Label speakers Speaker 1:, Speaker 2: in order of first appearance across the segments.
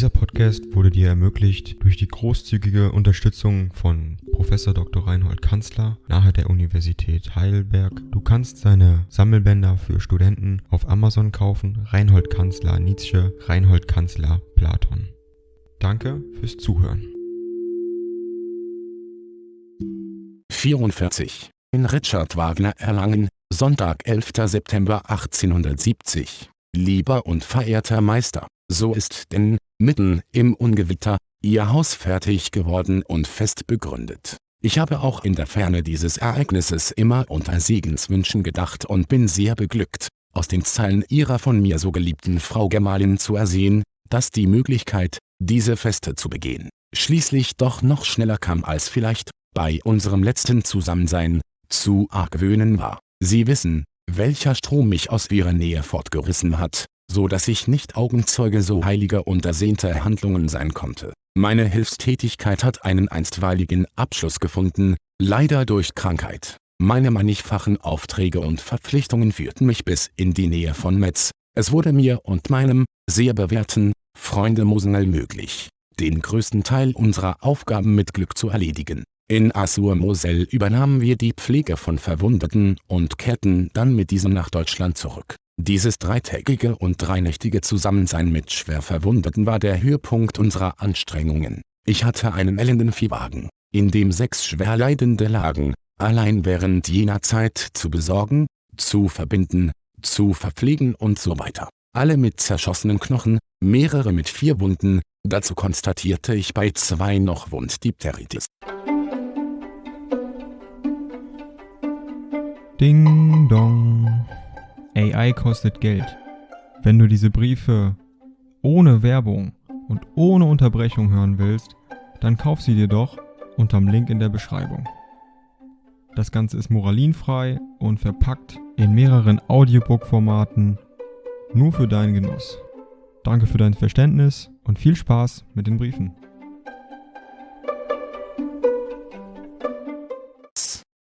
Speaker 1: Dieser Podcast wurde dir ermöglicht durch die großzügige Unterstützung von Professor Dr. Reinhold Kanzler nahe der Universität Heidelberg. Du kannst seine Sammelbänder für Studenten auf Amazon kaufen. Reinhold Kanzler Nietzsche, Reinhold Kanzler Platon. Danke fürs Zuhören.
Speaker 2: 44. In Richard Wagner Erlangen, Sonntag 11. September 1870. Lieber und verehrter Meister, so ist denn, mitten im Ungewitter, Ihr Haus fertig geworden und fest begründet. Ich habe auch in der Ferne dieses Ereignisses immer unter Segenswünschen gedacht und bin sehr beglückt, aus den Zeilen Ihrer von mir so geliebten Frau Gemahlin zu ersehen, dass die Möglichkeit, diese Feste zu begehen, schließlich doch noch schneller kam als vielleicht, bei unserem letzten Zusammensein, zu argwöhnen war. Sie wissen, welcher Strom mich aus ihrer Nähe fortgerissen hat, so dass ich nicht Augenzeuge so heiliger und ersehnter Handlungen sein konnte. Meine Hilfstätigkeit hat einen einstweiligen Abschluss gefunden, leider durch Krankheit. Meine mannigfachen Aufträge und Verpflichtungen führten mich bis in die Nähe von Metz. Es wurde mir und meinem, sehr bewährten, Freunde Mosengel möglich, den größten Teil unserer Aufgaben mit Glück zu erledigen. In Assur-Moselle übernahmen wir die Pflege von Verwundeten und kehrten dann mit diesem nach Deutschland zurück. Dieses dreitägige und dreinächtige Zusammensein mit schwer Verwundeten war der Höhepunkt unserer Anstrengungen. Ich hatte einen elenden Viehwagen, in dem sechs Schwerleidende lagen, allein während jener Zeit zu besorgen, zu verbinden, zu verpflegen und so weiter. Alle mit zerschossenen Knochen, mehrere mit vier Wunden, dazu konstatierte ich bei zwei noch Wunddipteritis.
Speaker 1: Ding dong. AI kostet Geld. Wenn du diese Briefe ohne Werbung und ohne Unterbrechung hören willst, dann kauf sie dir doch unterm Link in der Beschreibung. Das Ganze ist moralinfrei und verpackt in mehreren Audiobook-Formaten nur für deinen Genuss. Danke für dein Verständnis und viel Spaß mit den Briefen.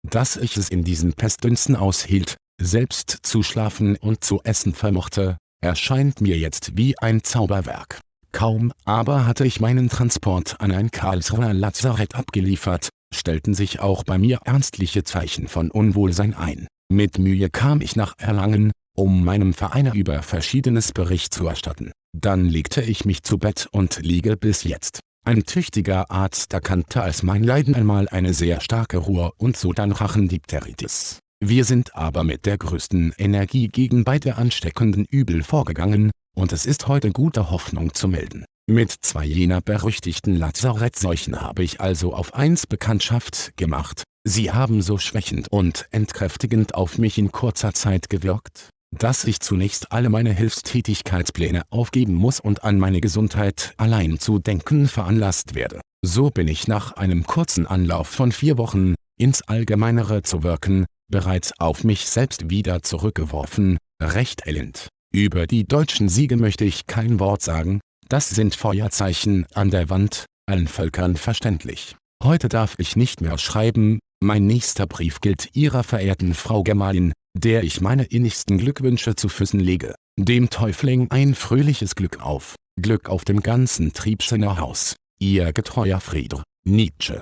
Speaker 2: dass ich es in diesen Pestdünsten aushielt, selbst zu schlafen und zu essen vermochte, erscheint mir jetzt wie ein Zauberwerk. Kaum aber hatte ich meinen Transport an ein Karlsruher Lazarett abgeliefert, stellten sich auch bei mir ernstliche Zeichen von Unwohlsein ein. Mit Mühe kam ich nach Erlangen, um meinem Vereine über verschiedenes Bericht zu erstatten. Dann legte ich mich zu Bett und liege bis jetzt. Ein tüchtiger Arzt erkannte als mein Leiden einmal eine sehr starke Ruhr- und Sodanrachendipteritis. Wir sind aber mit der größten Energie gegen beide ansteckenden Übel vorgegangen, und es ist heute gute Hoffnung zu melden. Mit zwei jener berüchtigten Lazarettseuchen habe ich also auf eins Bekanntschaft gemacht, sie haben so schwächend und entkräftigend auf mich in kurzer Zeit gewirkt, dass ich zunächst alle meine Hilfstätigkeitspläne aufgeben muss und an meine Gesundheit allein zu denken veranlasst werde. So bin ich nach einem kurzen Anlauf von vier Wochen, ins Allgemeinere zu wirken, bereits auf mich selbst wieder zurückgeworfen, recht elend. Über die deutschen Siege möchte ich kein Wort sagen, das sind Feuerzeichen an der Wand, allen Völkern verständlich. Heute darf ich nicht mehr schreiben, mein nächster Brief gilt Ihrer verehrten Frau Gemahlin, der ich meine innigsten Glückwünsche zu Füßen lege. Dem Täufling ein fröhliches Glück auf, Glück auf dem ganzen Triebschener Haus. Ihr getreuer Friedr, Nietzsche.